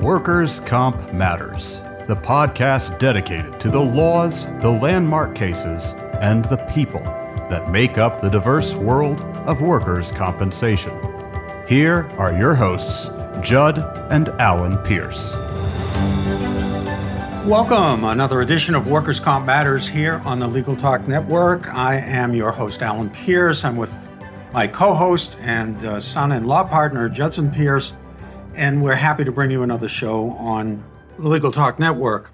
Workers' Comp Matters, the podcast dedicated to the laws, the landmark cases, and the people that make up the diverse world of workers' compensation. Here are your hosts, Judd and Alan Pierce. Welcome, another edition of Workers' Comp Matters here on the Legal Talk Network. I am your host, Alan Pierce. I'm with my co host and uh, son in law partner, Judson Pierce, and we're happy to bring you another show on the Legal Talk Network.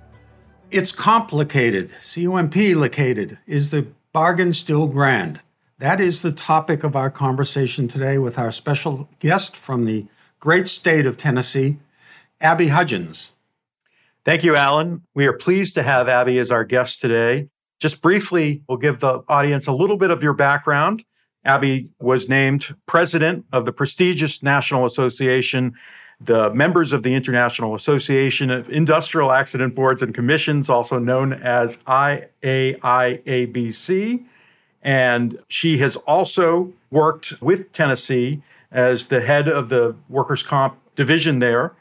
It's complicated, CUMP located. Is the bargain still grand? That is the topic of our conversation today with our special guest from the great state of Tennessee, Abby Hudgens. Thank you, Alan. We are pleased to have Abby as our guest today. Just briefly, we'll give the audience a little bit of your background. Abby was named president of the prestigious National Association, the members of the International Association of Industrial Accident Boards and Commissions, also known as IAIABC. And she has also worked with Tennessee as the head of the workers' comp division there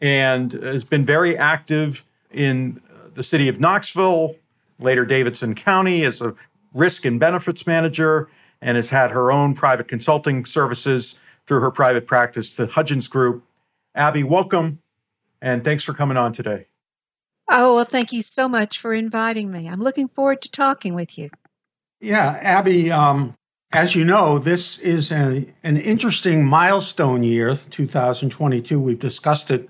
and has been very active in the city of Knoxville, later Davidson County, as a risk and benefits manager, and has had her own private consulting services through her private practice, the Hudgens Group. Abby, welcome, and thanks for coming on today. Oh, well, thank you so much for inviting me. I'm looking forward to talking with you. Yeah, Abby, um, as you know, this is a, an interesting milestone year, 2022. We've discussed it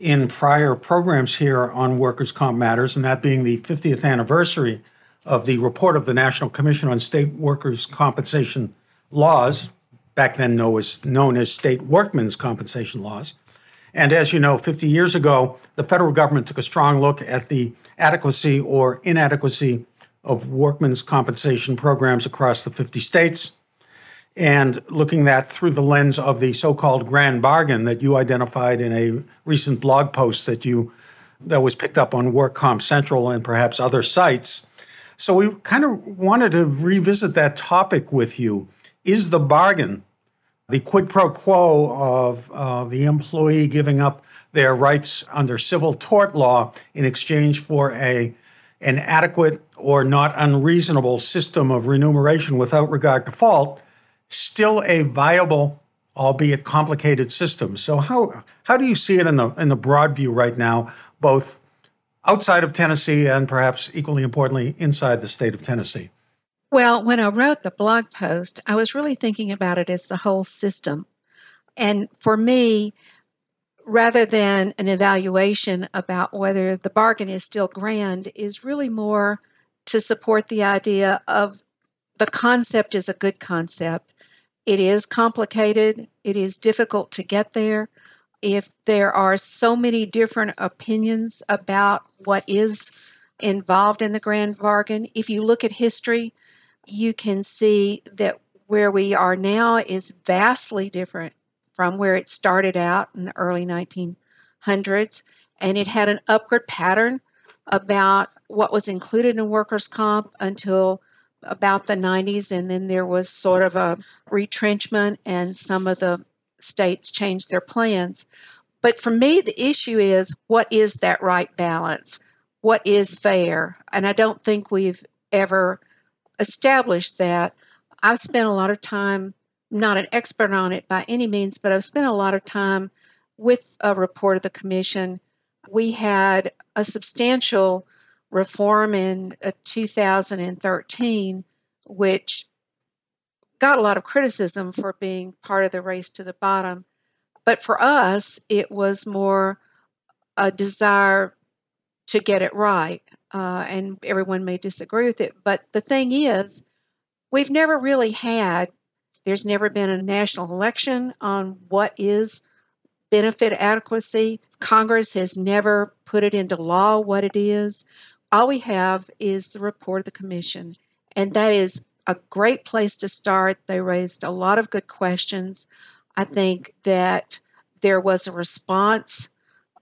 in prior programs here on Workers' Comp Matters, and that being the 50th anniversary of the report of the National Commission on State Workers' Compensation Laws, back then known as, known as State Workmen's Compensation Laws. And as you know, 50 years ago, the federal government took a strong look at the adequacy or inadequacy of workmen's compensation programs across the 50 states and looking that through the lens of the so-called grand bargain that you identified in a recent blog post that you that was picked up on Work Comp Central and perhaps other sites. So we kind of wanted to revisit that topic with you. Is the bargain the quid pro quo of uh, the employee giving up their rights under civil tort law in exchange for a an adequate or not unreasonable system of remuneration without regard to fault? still a viable, albeit complicated system. So how how do you see it in the in the broad view right now, both outside of Tennessee and perhaps equally importantly inside the state of Tennessee? Well, when I wrote the blog post, I was really thinking about it as the whole system. And for me, rather than an evaluation about whether the bargain is still grand, is really more to support the idea of the concept is a good concept it is complicated, it is difficult to get there. If there are so many different opinions about what is involved in the grand bargain, if you look at history, you can see that where we are now is vastly different from where it started out in the early 1900s. And it had an upward pattern about what was included in workers' comp until about the 90s, and then there was sort of a retrenchment, and some of the states changed their plans. But for me, the issue is what is that right balance? What is fair? And I don't think we've ever established that. I've spent a lot of time, not an expert on it by any means, but I've spent a lot of time with a report of the commission. We had a substantial reform in uh, 2013, which got a lot of criticism for being part of the race to the bottom. But for us, it was more a desire to get it right. Uh, and everyone may disagree with it. But the thing is, we've never really had, there's never been a national election on what is benefit adequacy. Congress has never put it into law what it is all we have is the report of the commission, and that is a great place to start. They raised a lot of good questions. I think that there was a response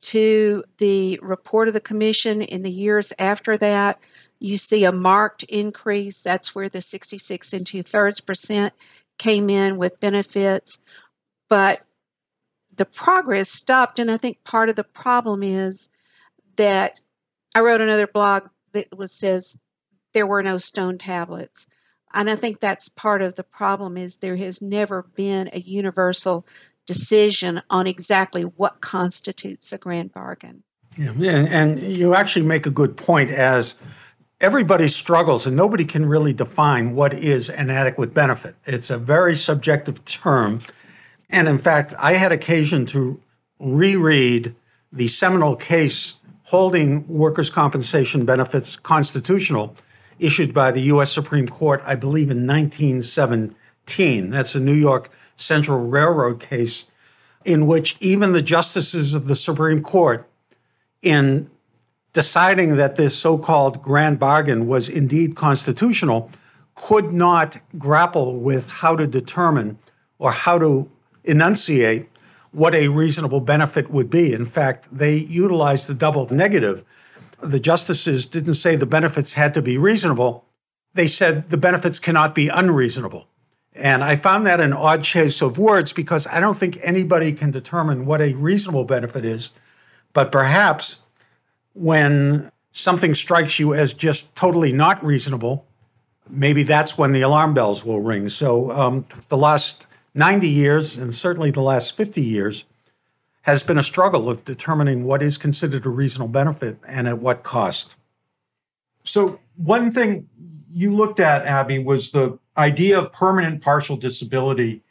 to the report of the commission in the years after that. You see a marked increase. That's where the 66 and two thirds percent came in with benefits. But the progress stopped. And I think part of the problem is that I wrote another blog that was, says there were no stone tablets. And I think that's part of the problem is there has never been a universal decision on exactly what constitutes a grand bargain. Yeah, and, you actually make a good point as everybody struggles and nobody can really define what is an adequate benefit. It's a very subjective term. And in fact, I had occasion to reread the seminal case holding workers' compensation benefits constitutional issued by the U.S. Supreme Court, I believe, in 1917. That's a New York Central Railroad case in which even the justices of the Supreme Court, in deciding that this so called grand bargain was indeed constitutional, could not grapple with how to determine or how to enunciate what a reasonable benefit would be. In fact, they utilized the double negative. The justices didn't say the benefits had to be reasonable, they said the benefits cannot be unreasonable. And I found that an odd choice of words because I don't think anybody can determine what a reasonable benefit is. But perhaps when something strikes you as just totally not reasonable, maybe that's when the alarm bells will ring. So um, the last 90 years, and certainly the last 50 years, has been a struggle of determining what is considered a reasonable benefit and at what cost. So, one thing you looked at, Abby, was the idea of permanent partial disability.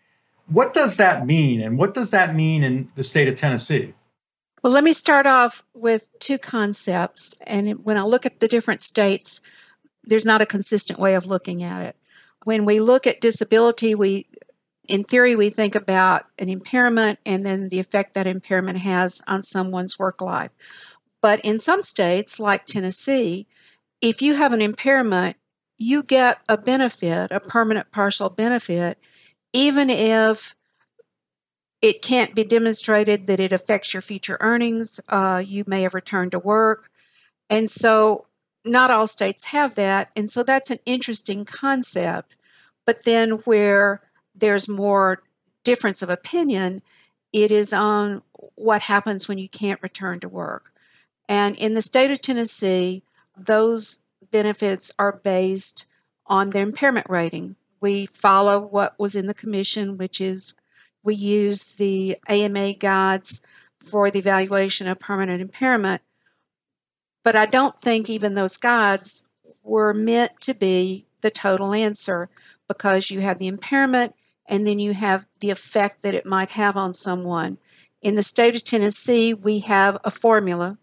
What does that mean? And what does that mean in the state of Tennessee? Well, let me start off with two concepts. And when I look at the different states, there's not a consistent way of looking at it. When we look at disability, we in theory, we think about an impairment and then the effect that impairment has on someone's work life. But in some states, like Tennessee, if you have an impairment, you get a benefit, a permanent partial benefit, even if it can't be demonstrated that it affects your future earnings. Uh, you may have returned to work. And so, not all states have that. And so, that's an interesting concept. But then, where there's more difference of opinion, it is on what happens when you can't return to work. And in the state of Tennessee, those benefits are based on their impairment rating. We follow what was in the commission, which is we use the AMA guides for the evaluation of permanent impairment. But I don't think even those guides were meant to be the total answer because you have the impairment and then you have the effect that it might have on someone. In the state of Tennessee, we have a formula.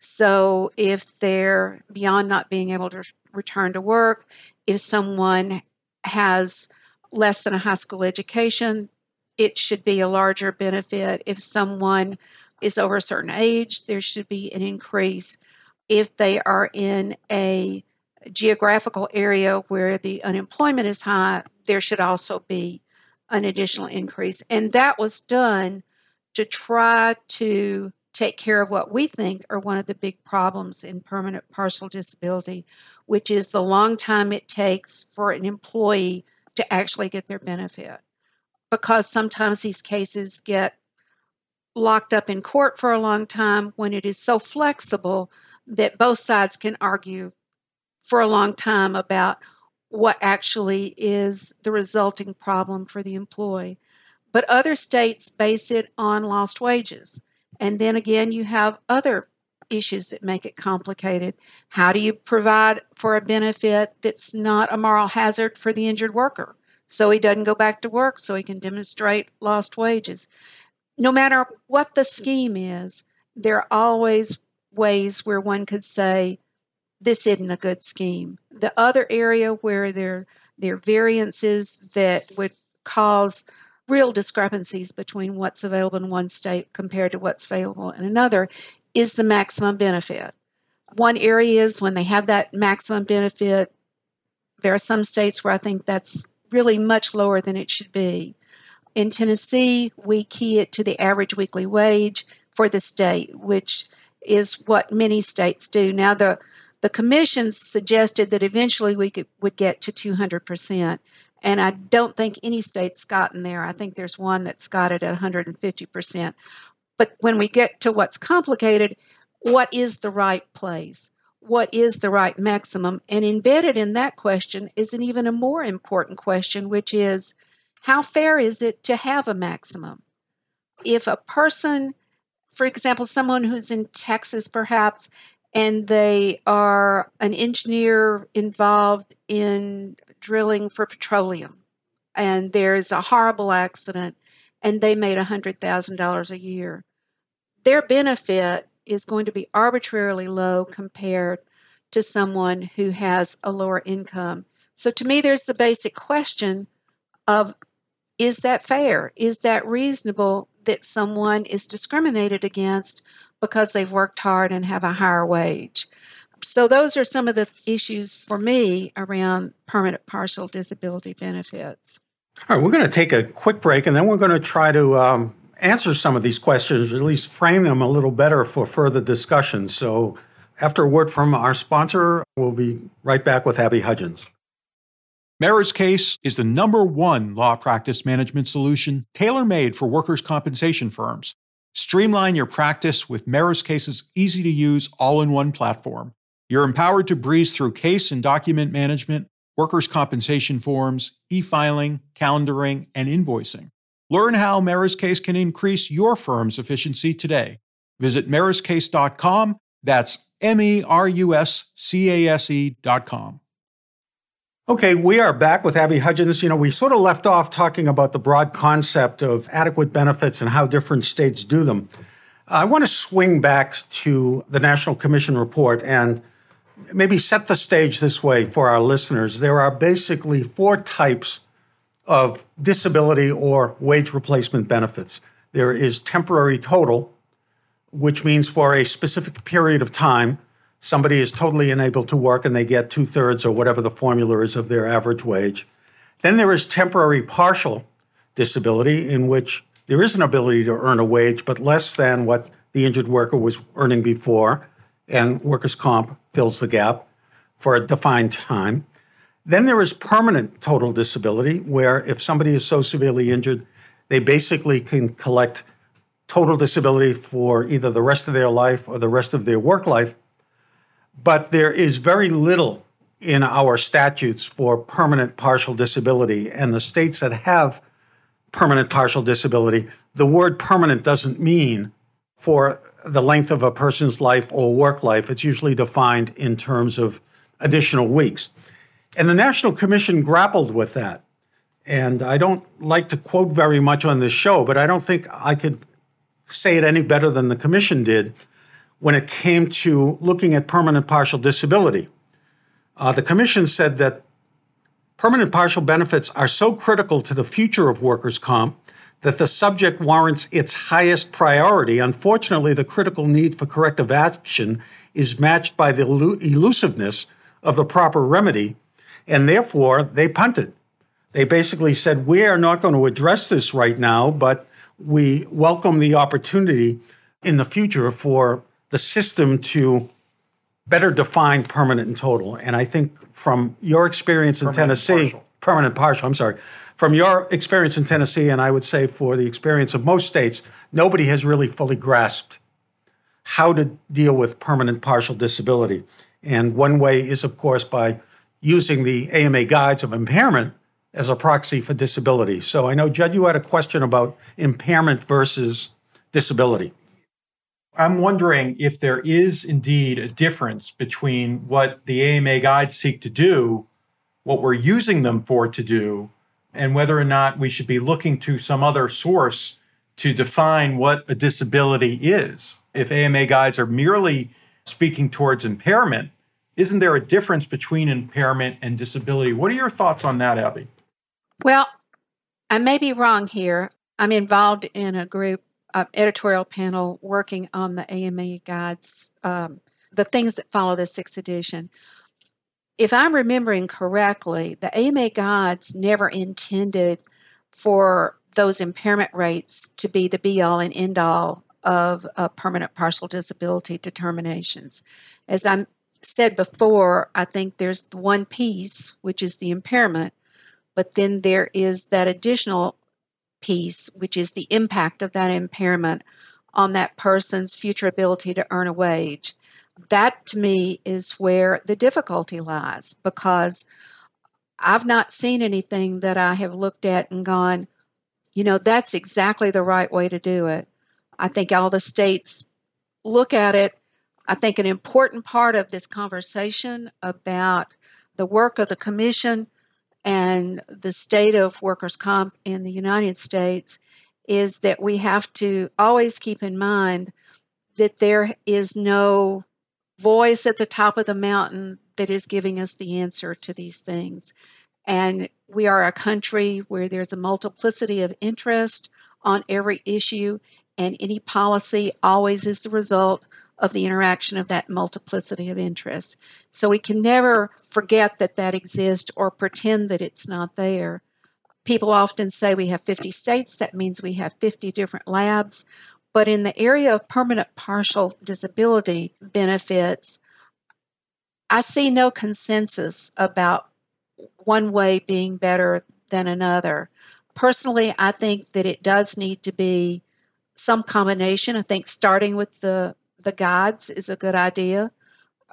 So if they're beyond not being able to return to work, if someone has less than a high school education, it should be a larger benefit. If someone is over a certain age, there should be an increase. If they are in a geographical area where the unemployment is high, there should also be an additional increase. And that was done to try to take care of what we think are one of the big problems in permanent partial disability, which is the long time it takes for an employee to actually get their benefit. Because sometimes these cases get locked up in court for a long time when it is so flexible that both sides can argue for a long time about what actually is the resulting problem for the employee. But other states base it on lost wages. And then again, you have other issues that make it complicated. How do you provide for a benefit that's not a moral hazard for the injured worker? So he doesn't go back to work, so he can demonstrate lost wages. No matter what the scheme is, there are always ways where one could say, this isn't a good scheme. The other area where there, there are variances that would cause real discrepancies between what's available in one state compared to what's available in another is the maximum benefit. One area is when they have that maximum benefit, there are some states where I think that's really much lower than it should be. In Tennessee, we key it to the average weekly wage for the state, which is what many states do. Now, the the commission suggested that eventually we could, would get to 200%. And I don't think any state's gotten there. I think there's one that's got it at 150%. But when we get to what's complicated, what is the right place? What is the right maximum? And embedded in that question is an even a more important question, which is how fair is it to have a maximum? If a person, for example, someone who's in Texas perhaps, and they are an engineer involved in drilling for petroleum, and there's a horrible accident, and they made $100,000 a year their benefit is going to be arbitrarily low compared to someone who has a lower income. So to me, there's the basic question of is that fair? Is that reasonable that someone is discriminated against because they've worked hard and have a higher wage? So, those are some of the issues for me around permanent partial disability benefits. All right, we're going to take a quick break and then we're going to try to um, answer some of these questions, or at least frame them a little better for further discussion. So, after a word from our sponsor, we'll be right back with Abby Hudgens. Mara's Case is the number one law practice management solution tailor made for workers' compensation firms. Streamline your practice with MerusCase's easy to use all in one platform. You're empowered to breeze through case and document management, workers' compensation forms, e filing, calendaring, and invoicing. Learn how MerusCase can increase your firm's efficiency today. Visit meruscase.com. That's M E R U S C A S E.com. Okay, we are back with Abby Hudgens. You know, we sort of left off talking about the broad concept of adequate benefits and how different states do them. I want to swing back to the National Commission report and maybe set the stage this way for our listeners. There are basically four types of disability or wage replacement benefits. There is temporary total, which means for a specific period of time, somebody is totally unable to work and they get two thirds or whatever the formula is of their average wage. Then there is temporary partial disability, in which there is an ability to earn a wage, but less than what the injured worker was earning before, and workers' comp fills the gap for a defined time. Then there is permanent total disability, where if somebody is so severely injured, they basically can collect total disability for either the rest of their life or the rest of their work life. But there is very little in our statutes for permanent partial disability. And the states that have permanent partial disability, the word permanent doesn't mean for the length of a person's life or work life. It's usually defined in terms of additional weeks. And the National Commission grappled with that. And I don't like to quote very much on this show, but I don't think I could say it any better than the Commission did when it came to looking at permanent partial disability. Uh, the Commission said that permanent partial benefits are so critical to the future of workers' comp that the subject warrants its highest priority. Unfortunately, the critical need for corrective action is matched by the elusiveness of the proper remedy and therefore, they punted. They basically said, We are not going to address this right now, but we welcome the opportunity in the future for the system to better define permanent and total. And I think from your experience in permanent Tennessee, partial. permanent partial, I'm sorry, from your experience in Tennessee, and I would say for the experience of most states, nobody has really fully grasped how to deal with permanent partial disability. And one way is, of course, by using the AMA guides of impairment as a proxy for disability. So I know, Judd, you had a question about impairment versus disability. I'm wondering if there is indeed a difference between what the AMA guides seek to do, what we're using them for to do, and whether or not we should be looking to some other source to define what a disability is. If AMA guides are merely speaking towards impairment, isn't there a difference between impairment and disability? What are your thoughts on that, Abby? Well, I may be wrong here. I'm involved in a group, uh, editorial panel working on the AMA guides, um, the things that follow the sixth edition. If I'm remembering correctly, the AMA guides never intended for those impairment rates to be the be all and end all of uh, permanent partial disability determinations. As I'm said before, I think there's one piece, which is the impairment, But then there is that additional piece, which is the impact of that impairment on that person's future ability to earn a wage. That to me is where the difficulty lies because I've not seen anything that I have looked at and gone, you know, that's exactly the right way to do it. I think all the states look at it. I think an important part of this conversation about the work of the commission and the state of workers' comp in the United States is that we have to always keep in mind that there is no voice at the top of the mountain that is giving us the answer to these things. And we are a country where there's a multiplicity of interest on every issue, and any policy always is the result of the interaction of that multiplicity of interest. So we can never forget that that exists or pretend that it's not there. People often say we have 50 states, that means we have 50 different labs. But in the area of permanent partial disability benefits, I see no consensus about one way being better than another. Personally, I think that it does need to be some combination. I think starting with the the guides is a good idea.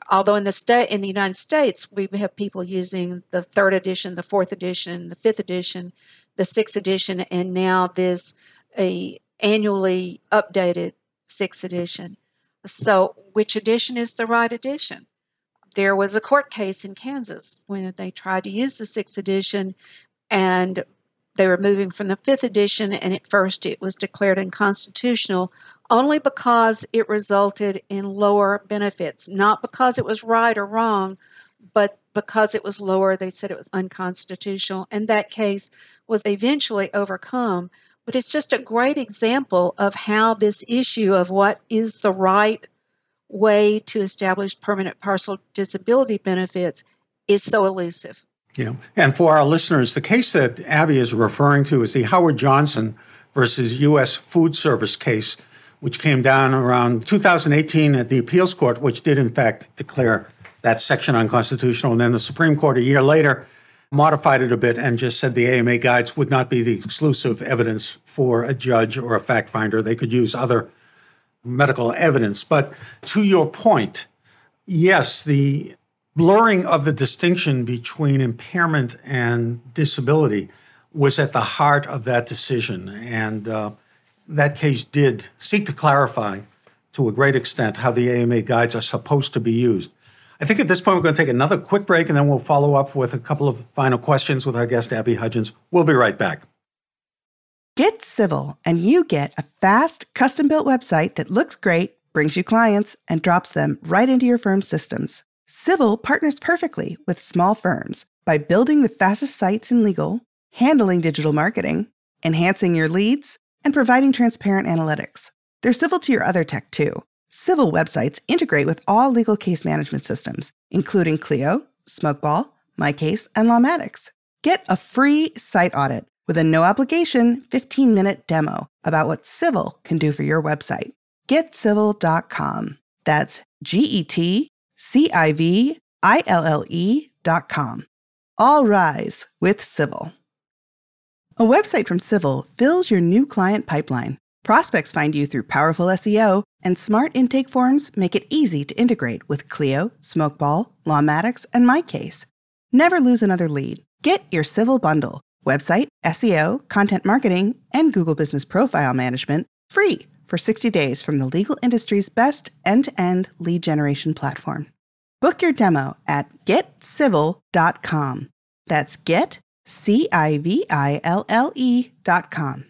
Although in the state in the United States, we have people using the third edition, the fourth edition, the fifth edition, the sixth edition, and now this a annually updated sixth edition. So, which edition is the right edition? There was a court case in Kansas when they tried to use the sixth edition, and they were moving from the fifth edition, and at first it was declared unconstitutional only because it resulted in lower benefits, not because it was right or wrong, but because it was lower, they said it was unconstitutional. And that case was eventually overcome. But it's just a great example of how this issue of what is the right way to establish permanent partial disability benefits is so elusive. Yeah. And for our listeners, the case that Abby is referring to is the Howard Johnson versus U.S. Food Service case, which came down around 2018 at the appeals court, which did, in fact, declare that section unconstitutional. And then the Supreme Court, a year later, modified it a bit and just said the AMA guides would not be the exclusive evidence for a judge or a fact finder. They could use other medical evidence. But to your point, yes, the blurring of the distinction between impairment and disability was at the heart of that decision. And uh, that case did seek to clarify to a great extent how the AMA guides are supposed to be used. I think at this point we're going to take another quick break and then we'll follow up with a couple of final questions with our guest, Abby Hudgens. We'll be right back. Get Civille, and you get a fast, custom built website that looks great, brings you clients, and drops them right into your firm's systems. Civille partners perfectly with small firms by building the fastest sites in legal, handling digital marketing, enhancing your leads, and providing transparent analytics. They're civil to your other tech too. Civille websites integrate with all legal case management systems, including Clio, Smokeball, MyCase, and Lawmatics. Get a free site audit with a no obligation 15 minute demo about what Civille can do for your website. GetCiville.com. That's G E T C I V I L L E dot com. All rise with Civille. A website from Civille fills your new client pipeline. Prospects find you through powerful SEO, and smart intake forms make it easy to integrate with Clio, Smokeball, Lawmatics, and MyCase. Never lose another lead. Get your Civille bundle website, SEO, content marketing, and Google Business Profile Management free for 60 days from the legal industry's best end to end lead generation platform. Book your demo at getciville.com. That's get, C I V I L L E.com.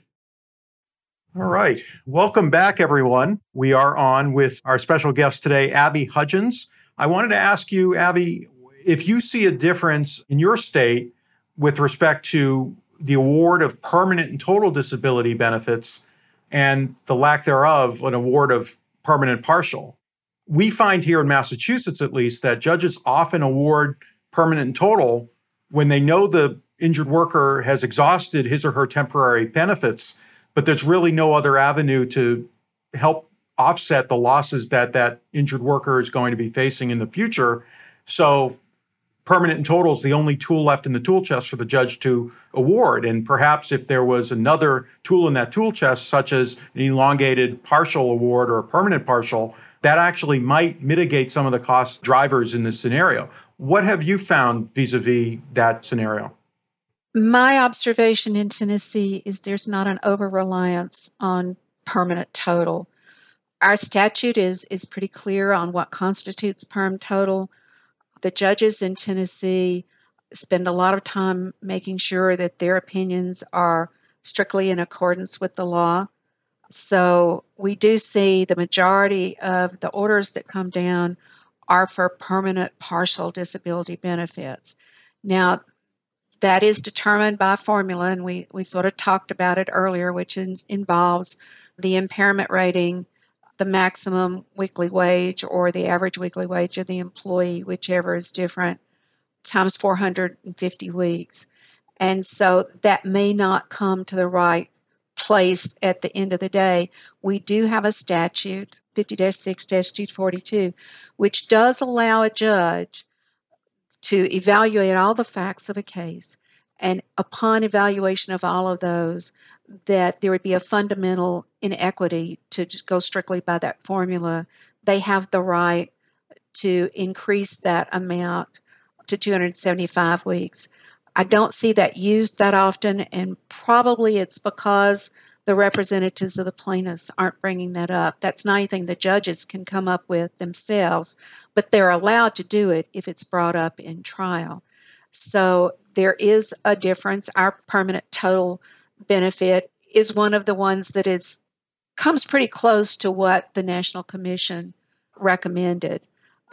All right. Welcome back, everyone. We are on with our special guest today, Abby Hudgens. I wanted to ask you, Abby, if you see a difference in your state with respect to the award of permanent and total disability benefits and the lack thereof an award of permanent partial. We find here in Massachusetts, at least, that judges often award permanent and total when they know the injured worker has exhausted his or her temporary benefits, but there's really no other avenue to help offset the losses that that injured worker is going to be facing in the future. So permanent and total is the only tool left in the tool chest for the judge to award. And perhaps if there was another tool in that tool chest, such as an elongated partial award or a permanent partial, that actually might mitigate some of the cost drivers in this scenario. What have you found vis a vis that scenario? My observation in Tennessee is there's not an over reliance on permanent total. Our statute is, is pretty clear on what constitutes perm total the judges in Tennessee spend a lot of time making sure that their opinions are strictly in accordance with the law. So we do see the majority of the orders that come down are for permanent partial disability benefits. Now, that is determined by formula, and we, we sort of talked about it earlier, which in, involves the impairment rating the maximum weekly wage or the average weekly wage of the employee, whichever is different, times 450 weeks. And so that may not come to the right place at the end of the day. We do have a statute, 50 6 242, which does allow a judge to evaluate all the facts of a case. And upon evaluation of all of those, that there would be a fundamental inequity to go strictly by that formula, they have the right to increase that amount to 275 weeks. I don't see that used that often, and probably it's because the representatives of the plaintiffs aren't bringing that up. That's not anything the judges can come up with themselves, but they're allowed to do it if it's brought up in trial. So there is a difference. Our permanent total benefit is one of the ones that is comes pretty close to what the National Commission recommended.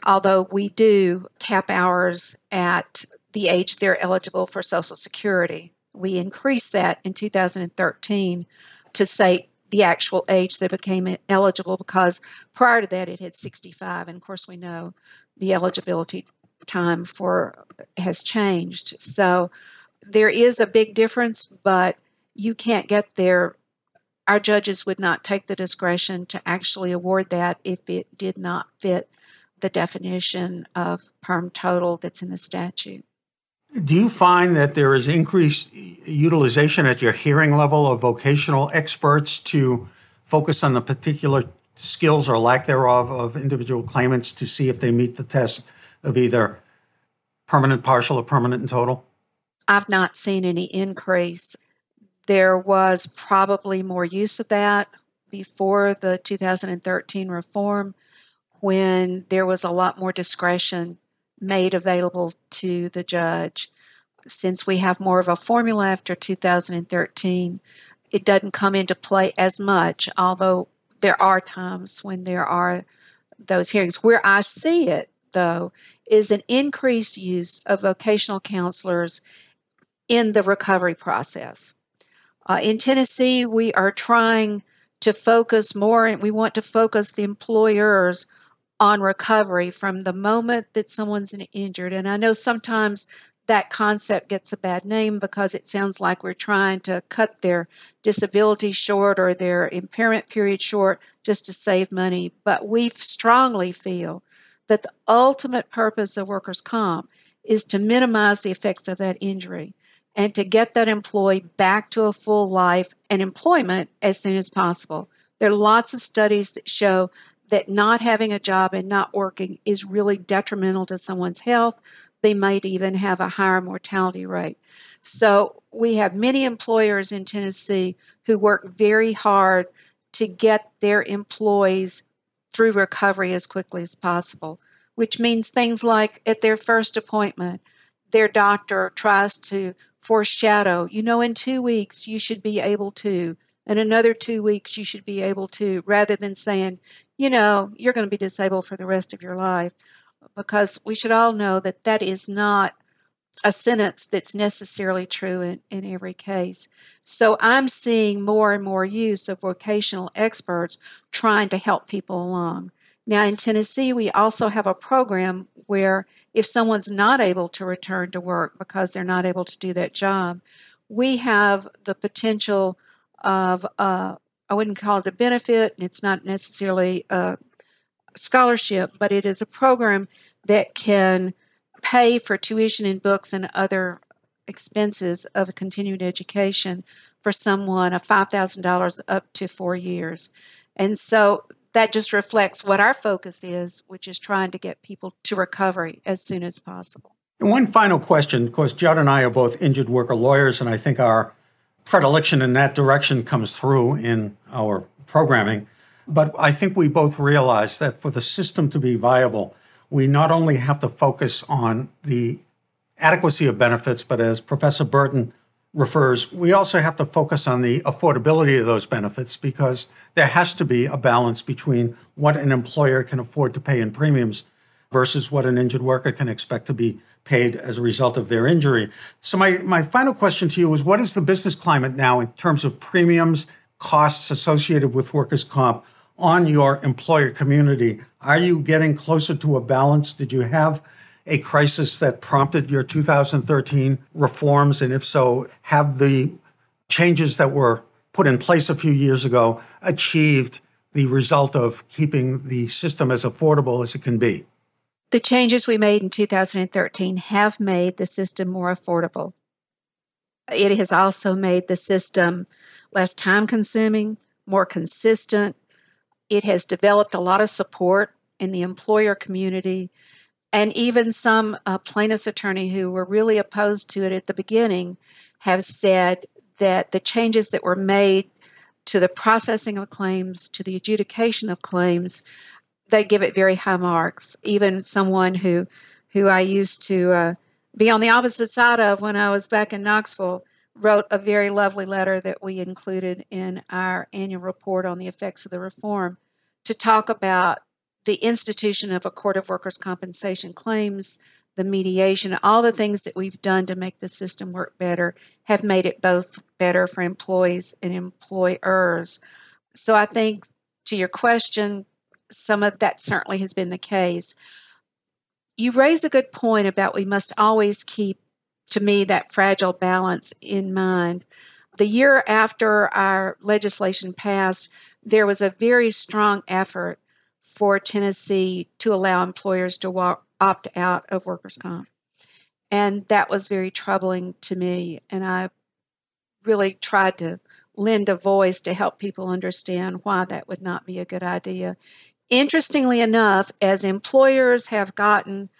Although we do cap ours at the age they're eligible for Social Security. We increased that in 2013 to say the actual age they became eligible because prior to that it had 65 and of course we know the eligibility time for uh, has changed so there is a big difference but you can't get there. Our judges would not take the discretion to actually award that if it did not fit the definition of perm total that's in the statute. Do you find that there is increased utilization at your hearing level of vocational experts to focus on the particular skills or lack thereof of individual claimants to see if they meet the test of either permanent partial or permanent and total? I've not seen any increase. There was probably more use of that before the 2013 reform when there was a lot more discretion made available to the judge. Since we have more of a formula after 2013, it doesn't come into play as much, although there are times when there are those hearings. Where I see it, though, is an increased use of vocational counselors in the recovery process. Uh, in Tennessee, we are trying to focus more, and we want to focus the employers on recovery from the moment that someone's injured. And I know sometimes that concept gets a bad name because it sounds like we're trying to cut their disability short or their impairment period short just to save money. But we strongly feel that the ultimate purpose of workers' comp is to minimize the effects of that injury and to get that employee back to a full life and employment as soon as possible. There are lots of studies that show that not having a job and not working is really detrimental to someone's health. They might even have a higher mortality rate. So, we have many employers in Tennessee who work very hard to get their employees through recovery as quickly as possible, which means things like at their first appointment, their doctor tries to foreshadow, you know, in two weeks you should be able to, in another two weeks you should be able to, rather than saying, you know, you're going to be disabled for the rest of your life. Because we should all know that that is not a sentence that's necessarily true in, in every case. So I'm seeing more and more use of vocational experts trying to help people along. Now, in Tennessee, we also have a program where if someone's not able to return to work because they're not able to do that job, we have the potential of, uh, I wouldn't call it a benefit, it's not necessarily a scholarship, but it is a program that can pay for tuition and books and other expenses of a continued education for someone of $5,000 up to four years. And so that just reflects what our focus is, which is trying to get people to recovery as soon as possible. And one final question. Of course, Judd and I are both injured worker lawyers, and I think our predilection in that direction comes through in our programming. But I think we both realize that for the system to be viable, we not only have to focus on the adequacy of benefits, but as Professor Burton refers, we also have to focus on the affordability of those benefits because there has to be a balance between what an employer can afford to pay in premiums versus what an injured worker can expect to be paid as a result of their injury. So, my, my final question to you is what is the business climate now in terms of premiums, costs associated with workers' comp on your employer community? Are you getting closer to a balance? Did you have a crisis that prompted your 2013 reforms? And if so, have the changes that were put in place a few years ago achieved the result of keeping the system as affordable as it can be? The changes we made in 2013 have made the system more affordable. It has also made the system less time consuming, more consistent. It has developed a lot of support in the employer community and even some uh, plaintiffs' attorney who were really opposed to it at the beginning have said that the changes that were made to the processing of claims, to the adjudication of claims, they give it very high marks. Even someone who, who I used to uh, be on the opposite side of when I was back in Knoxville, wrote a very lovely letter that we included in our annual report on the effects of the reform to talk about the institution of a court of workers' compensation claims, the mediation, all the things that we've done to make the system work better have made it both better for employees and employers. So I think to your question, some of that certainly has been the case. You raise a good point about we must always keep, to me, that fragile balance in mind. The year after our legislation passed, there was a very strong effort for Tennessee to allow employers to walk, opt out of workers' comp. And that was very troubling to me. And I really tried to lend a voice to help people understand why that would not be a good idea. Interestingly enough, as employers have gotten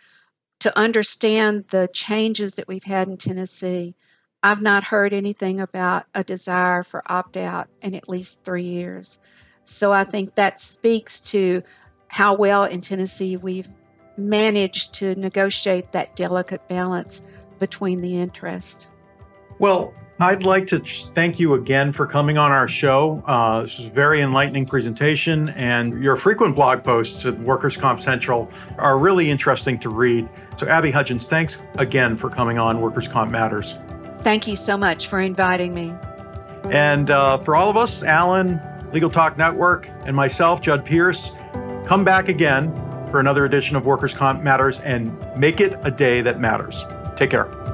to understand the changes that we've had in Tennessee, I've not heard anything about a desire for opt out in at least three years. So I think that speaks to how well in Tennessee we've managed to negotiate that delicate balance between the interests. Well, I'd like to thank you again for coming on our show. Uh, this was a very enlightening presentation, and your frequent blog posts at Workers' Comp Central are really interesting to read. So, Abby Hudgens, thanks again for coming on Workers' Comp Matters. Thank you so much for inviting me. And uh, for all of us, Alan, Legal Talk Network, and myself, Judd Pierce, Come back again for another edition of Workers' Comp Matters and make it a day that matters. Take care.